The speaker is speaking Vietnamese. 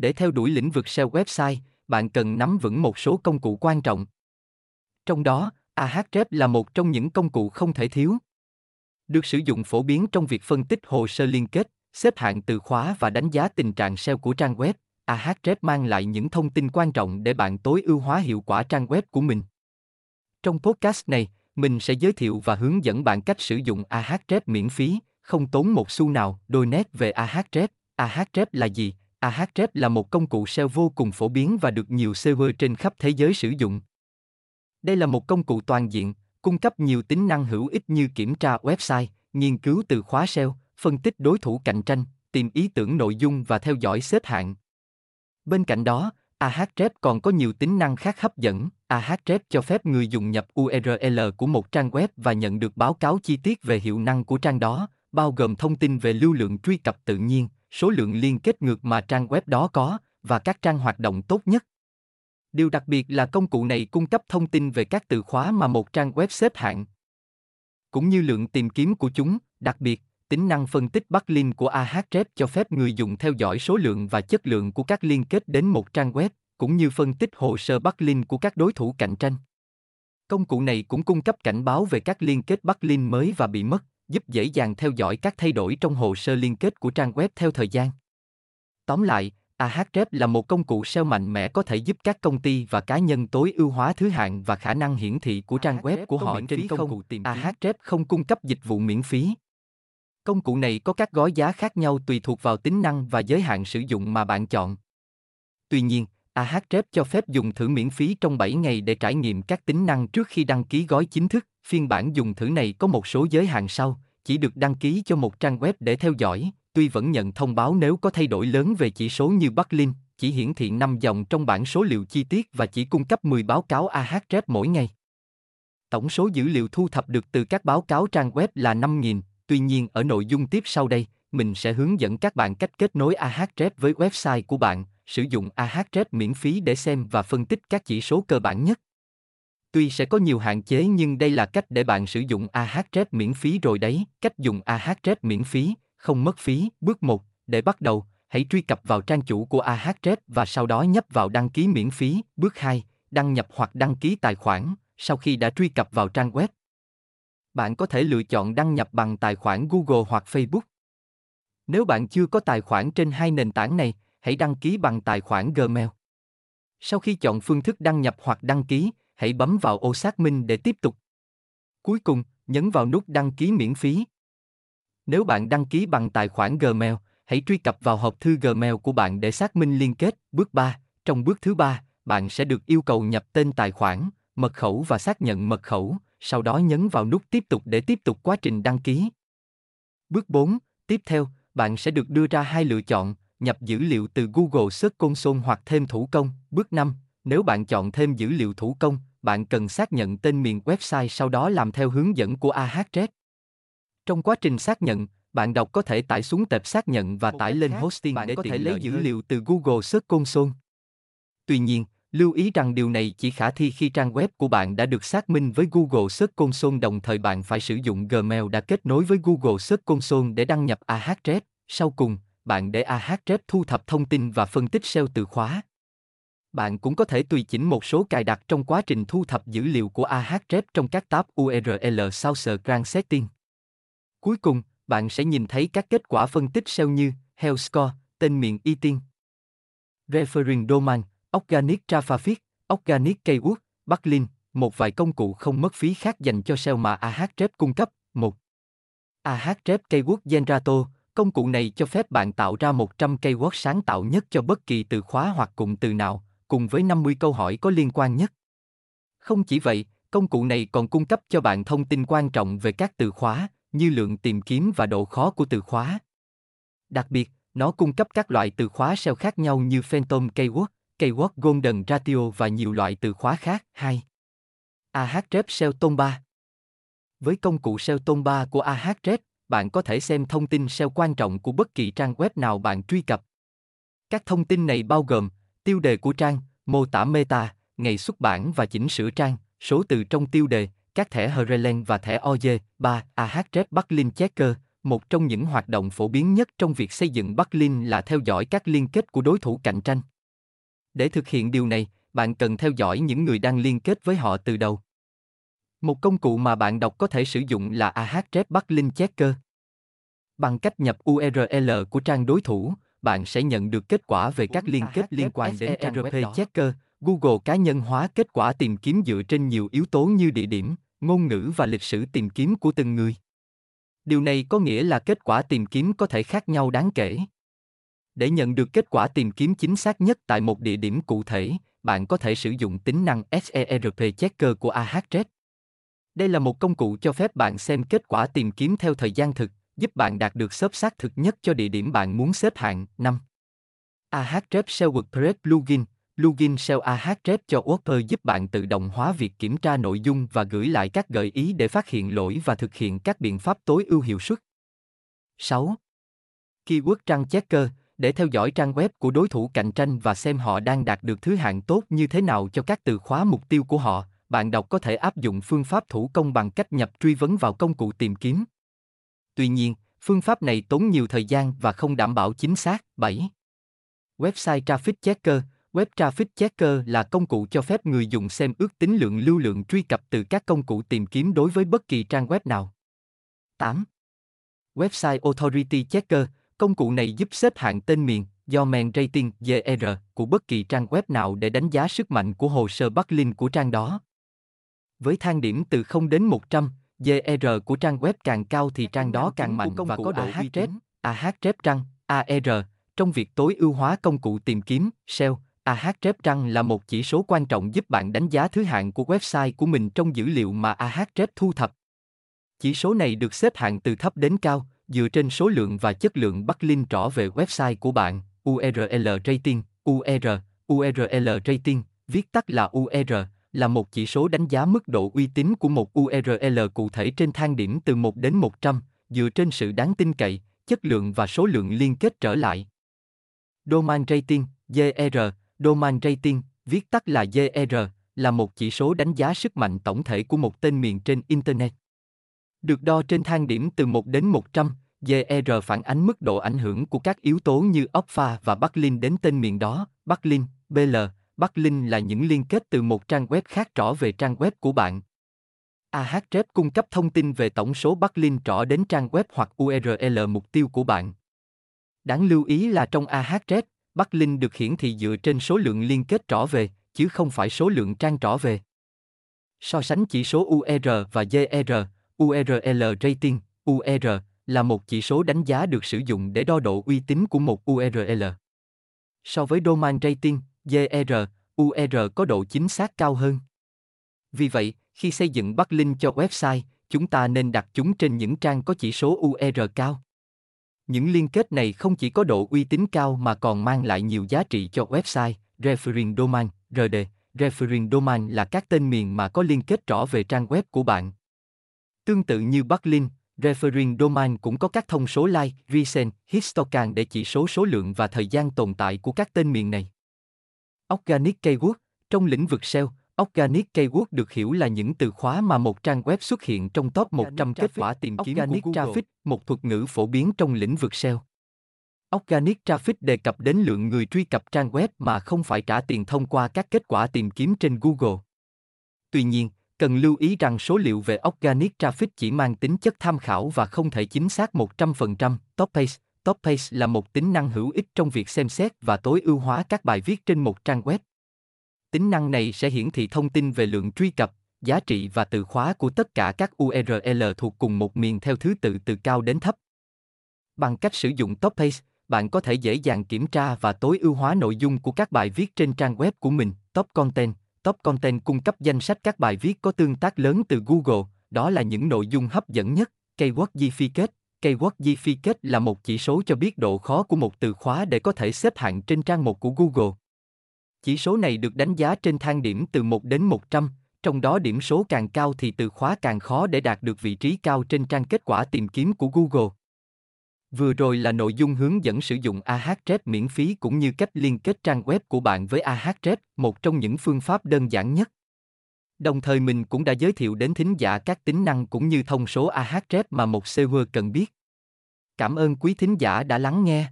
Để theo đuổi lĩnh vực SEO website, bạn cần nắm vững một số công cụ quan trọng. Trong đó, Ahrefs là một trong những công cụ không thể thiếu. Được sử dụng phổ biến trong việc phân tích hồ sơ liên kết, xếp hạng từ khóa và đánh giá tình trạng SEO của trang web. Ahrefs mang lại những thông tin quan trọng để bạn tối ưu hóa hiệu quả trang web của mình. Trong podcast này, mình sẽ giới thiệu và hướng dẫn bạn cách sử dụng Ahrefs miễn phí, không tốn một xu nào. Đôi nét về Ahrefs. Ahrefs là gì? Ahrefs là một công cụ SEO vô cùng phổ biến và được nhiều server trên khắp thế giới sử dụng. Đây là một công cụ toàn diện, cung cấp nhiều tính năng hữu ích như kiểm tra website, nghiên cứu từ khóa SEO, phân tích đối thủ cạnh tranh, tìm ý tưởng nội dung và theo dõi xếp hạng. Bên cạnh đó, Ahrefs còn có nhiều tính năng khác hấp dẫn. Ahrefs cho phép người dùng nhập URL của một trang web và nhận được báo cáo chi tiết về hiệu năng của trang đó, bao gồm thông tin về lưu lượng truy cập tự nhiên, số lượng liên kết ngược mà trang web đó có và các trang hoạt động tốt nhất. Điều đặc biệt là công cụ này cung cấp thông tin về các từ khóa mà một trang web xếp hạng, cũng như lượng tìm kiếm của chúng, đặc biệt, tính năng phân tích backlink của Ahrefs cho phép người dùng theo dõi số lượng và chất lượng của các liên kết đến một trang web, cũng như phân tích hồ sơ backlink của các đối thủ cạnh tranh. Công cụ này cũng cung cấp cảnh báo về các liên kết backlink mới và bị mất, giúp dễ dàng theo dõi các thay đổi trong hồ sơ liên kết của trang web theo thời gian. Tóm lại, Ahrefs là một công cụ SEO mạnh mẽ có thể giúp các công ty và cá nhân tối ưu hóa thứ hạng và khả năng hiển thị của trang web của họ trên công cụ tìm kiếm. Ahrefs không cung cấp dịch vụ miễn phí. Công cụ này có các gói giá khác nhau tùy thuộc vào tính năng và giới hạn sử dụng mà bạn chọn. Tuy nhiên, Ahrefs cho phép dùng thử miễn phí trong 7 ngày để trải nghiệm các tính năng trước khi đăng ký gói chính thức. Phiên bản dùng thử này có một số giới hạn sau, chỉ được đăng ký cho một trang web để theo dõi, tuy vẫn nhận thông báo nếu có thay đổi lớn về chỉ số như Berlin, chỉ hiển thị 5 dòng trong bảng số liệu chi tiết và chỉ cung cấp 10 báo cáo Ahrefs mỗi ngày. Tổng số dữ liệu thu thập được từ các báo cáo trang web là 5.000, tuy nhiên ở nội dung tiếp sau đây, mình sẽ hướng dẫn các bạn cách kết nối Ahrefs với website của bạn, sử dụng Ahrefs miễn phí để xem và phân tích các chỉ số cơ bản nhất. Tuy sẽ có nhiều hạn chế nhưng đây là cách để bạn sử dụng Ahrefs miễn phí rồi đấy. Cách dùng Ahrefs miễn phí, không mất phí. Bước 1, để bắt đầu, hãy truy cập vào trang chủ của Ahrefs và sau đó nhấp vào đăng ký miễn phí. Bước 2, đăng nhập hoặc đăng ký tài khoản. Sau khi đã truy cập vào trang web, bạn có thể lựa chọn đăng nhập bằng tài khoản Google hoặc Facebook. Nếu bạn chưa có tài khoản trên hai nền tảng này, hãy đăng ký bằng tài khoản Gmail. Sau khi chọn phương thức đăng nhập hoặc đăng ký, hãy bấm vào ô xác minh để tiếp tục. Cuối cùng, nhấn vào nút đăng ký miễn phí. Nếu bạn đăng ký bằng tài khoản Gmail, hãy truy cập vào hộp thư Gmail của bạn để xác minh liên kết. Bước 3, trong bước thứ ba, bạn sẽ được yêu cầu nhập tên tài khoản, mật khẩu và xác nhận mật khẩu, sau đó nhấn vào nút tiếp tục để tiếp tục quá trình đăng ký. Bước 4, tiếp theo, bạn sẽ được đưa ra hai lựa chọn, nhập dữ liệu từ Google Search Console hoặc thêm thủ công. Bước 5, nếu bạn chọn thêm dữ liệu thủ công, bạn cần xác nhận tên miền website sau đó làm theo hướng dẫn của Ahrefs. Trong quá trình xác nhận, bạn đọc có thể tải xuống tệp xác nhận và tải lên hosting bạn để có thể lấy dữ liệu từ Google Search Console. Tuy nhiên, lưu ý rằng điều này chỉ khả thi khi trang web của bạn đã được xác minh với Google Search Console đồng thời bạn phải sử dụng Gmail đã kết nối với Google Search Console để đăng nhập Ahrefs. Sau cùng, bạn để Ahrefs thu thập thông tin và phân tích SEO từ khóa. Bạn cũng có thể tùy chỉnh một số cài đặt trong quá trình thu thập dữ liệu của Ahrefs trong các tab URL Source Grand Setting. Cuối cùng, bạn sẽ nhìn thấy các kết quả phân tích SEO như Health Score, tên miền ITIN, Referring Domain, Organic Traffic, Organic Keyword, Backlink, một vài công cụ không mất phí khác dành cho SEO mà Ahrefs cung cấp. 1. Ahrefs Keyword Generator, công cụ này cho phép bạn tạo ra 100 keyword sáng tạo nhất cho bất kỳ từ khóa hoặc cụm từ nào, cùng với 50 câu hỏi có liên quan nhất. Không chỉ vậy, công cụ này còn cung cấp cho bạn thông tin quan trọng về các từ khóa, như lượng tìm kiếm và độ khó của từ khóa. Đặc biệt, nó cung cấp các loại từ khóa SEO khác nhau như Phantom Keyword, Keyword Golden Ratio và nhiều loại từ khóa khác. 2. Ahrefs SEO Tone 3 Với công cụ SEO Tone 3 của Ahrefs, bạn có thể xem thông tin SEO quan trọng của bất kỳ trang web nào bạn truy cập. Các thông tin này bao gồm tiêu đề của trang, mô tả meta, ngày xuất bản và chỉnh sửa trang, số từ trong tiêu đề, các thẻ Hrelen và thẻ OJ, 3. Ahrep Backlink Checker, một trong những hoạt động phổ biến nhất trong việc xây dựng backlink là theo dõi các liên kết của đối thủ cạnh tranh. Để thực hiện điều này, bạn cần theo dõi những người đang liên kết với họ từ đầu. Một công cụ mà bạn đọc có thể sử dụng là Ahrep Backlink Checker. Bằng cách nhập URL của trang đối thủ, bạn sẽ nhận được kết quả về các liên kết liên quan đến web Checker. Google cá nhân hóa kết quả tìm kiếm dựa trên nhiều yếu tố như địa điểm, ngôn ngữ và lịch sử tìm kiếm của từng người. Điều này có nghĩa là kết quả tìm kiếm có thể khác nhau đáng kể. Để nhận được kết quả tìm kiếm chính xác nhất tại một địa điểm cụ thể, bạn có thể sử dụng tính năng SERP Checker của Ahrefs. Đây là một công cụ cho phép bạn xem kết quả tìm kiếm theo thời gian thực, giúp bạn đạt được xếp xác thực nhất cho địa điểm bạn muốn xếp hạng. 5. Ahrefs SEO WordPress Plugin Plugin SEO Ahrefs cho WordPress giúp bạn tự động hóa việc kiểm tra nội dung và gửi lại các gợi ý để phát hiện lỗi và thực hiện các biện pháp tối ưu hiệu suất. 6. Keyword Trang Checker để theo dõi trang web của đối thủ cạnh tranh và xem họ đang đạt được thứ hạng tốt như thế nào cho các từ khóa mục tiêu của họ, bạn đọc có thể áp dụng phương pháp thủ công bằng cách nhập truy vấn vào công cụ tìm kiếm. Tuy nhiên, phương pháp này tốn nhiều thời gian và không đảm bảo chính xác. 7. Website Traffic Checker Web Traffic Checker là công cụ cho phép người dùng xem ước tính lượng lưu lượng truy cập từ các công cụ tìm kiếm đối với bất kỳ trang web nào. 8. Website Authority Checker Công cụ này giúp xếp hạng tên miền, domain rating GR của bất kỳ trang web nào để đánh giá sức mạnh của hồ sơ backlink của trang đó. Với thang điểm từ 0 đến 100, GR của trang web càng cao thì trang đó càng mạnh và có độ uy tín. Ahrefs Trăng, AR, trong việc tối ưu hóa công cụ tìm kiếm, SEO, Ahrefs Trăng là một chỉ số quan trọng giúp bạn đánh giá thứ hạng của website của mình trong dữ liệu mà Ahrefs thu thập. Chỉ số này được xếp hạng từ thấp đến cao, dựa trên số lượng và chất lượng backlink trỏ về website của bạn, URL rating, UR, URL rating, viết tắt là UR, là một chỉ số đánh giá mức độ uy tín của một URL cụ thể trên thang điểm từ 1 đến 100, dựa trên sự đáng tin cậy, chất lượng và số lượng liên kết trở lại. Domain rating, GR, domain rating, viết tắt là GR, là một chỉ số đánh giá sức mạnh tổng thể của một tên miền trên Internet. Được đo trên thang điểm từ 1 đến 100, GR phản ánh mức độ ảnh hưởng của các yếu tố như Opfa và Backlink đến tên miền đó. Backlink, BL, Backlink là những liên kết từ một trang web khác trỏ về trang web của bạn. Ahrefs cung cấp thông tin về tổng số backlink trỏ đến trang web hoặc URL mục tiêu của bạn. Đáng lưu ý là trong Ahrefs, link được hiển thị dựa trên số lượng liên kết trỏ về, chứ không phải số lượng trang trỏ về. So sánh chỉ số UR và GR, URL rating, UR, là một chỉ số đánh giá được sử dụng để đo độ uy tín của một URL. So với domain rating, GR, UR có độ chính xác cao hơn. Vì vậy, khi xây dựng backlink cho website, chúng ta nên đặt chúng trên những trang có chỉ số UR cao. Những liên kết này không chỉ có độ uy tín cao mà còn mang lại nhiều giá trị cho website, referring domain, RD. Referring domain là các tên miền mà có liên kết rõ về trang web của bạn. Tương tự như backlink, referring domain cũng có các thông số like, recent, histocan để chỉ số số lượng và thời gian tồn tại của các tên miền này. Organic Keyword Trong lĩnh vực SEO, Organic Keyword được hiểu là những từ khóa mà một trang web xuất hiện trong top 100 kết quả tìm kiếm Organic của Google, traffic, một thuật ngữ phổ biến trong lĩnh vực SEO. Organic Traffic đề cập đến lượng người truy cập trang web mà không phải trả tiền thông qua các kết quả tìm kiếm trên Google. Tuy nhiên, cần lưu ý rằng số liệu về Organic Traffic chỉ mang tính chất tham khảo và không thể chính xác 100%. Top Page Top Page là một tính năng hữu ích trong việc xem xét và tối ưu hóa các bài viết trên một trang web. Tính năng này sẽ hiển thị thông tin về lượng truy cập, giá trị và từ khóa của tất cả các URL thuộc cùng một miền theo thứ tự từ cao đến thấp. Bằng cách sử dụng Top Page, bạn có thể dễ dàng kiểm tra và tối ưu hóa nội dung của các bài viết trên trang web của mình. Top Content Top Content cung cấp danh sách các bài viết có tương tác lớn từ Google, đó là những nội dung hấp dẫn nhất. Keyword Difficult Keyword Difficult là một chỉ số cho biết độ khó của một từ khóa để có thể xếp hạng trên trang một của Google. Chỉ số này được đánh giá trên thang điểm từ 1 đến 100, trong đó điểm số càng cao thì từ khóa càng khó để đạt được vị trí cao trên trang kết quả tìm kiếm của Google. Vừa rồi là nội dung hướng dẫn sử dụng Ahrefs miễn phí cũng như cách liên kết trang web của bạn với Ahrefs, một trong những phương pháp đơn giản nhất. Đồng thời mình cũng đã giới thiệu đến thính giả các tính năng cũng như thông số Ahrefs mà một server cần biết. Cảm ơn quý thính giả đã lắng nghe.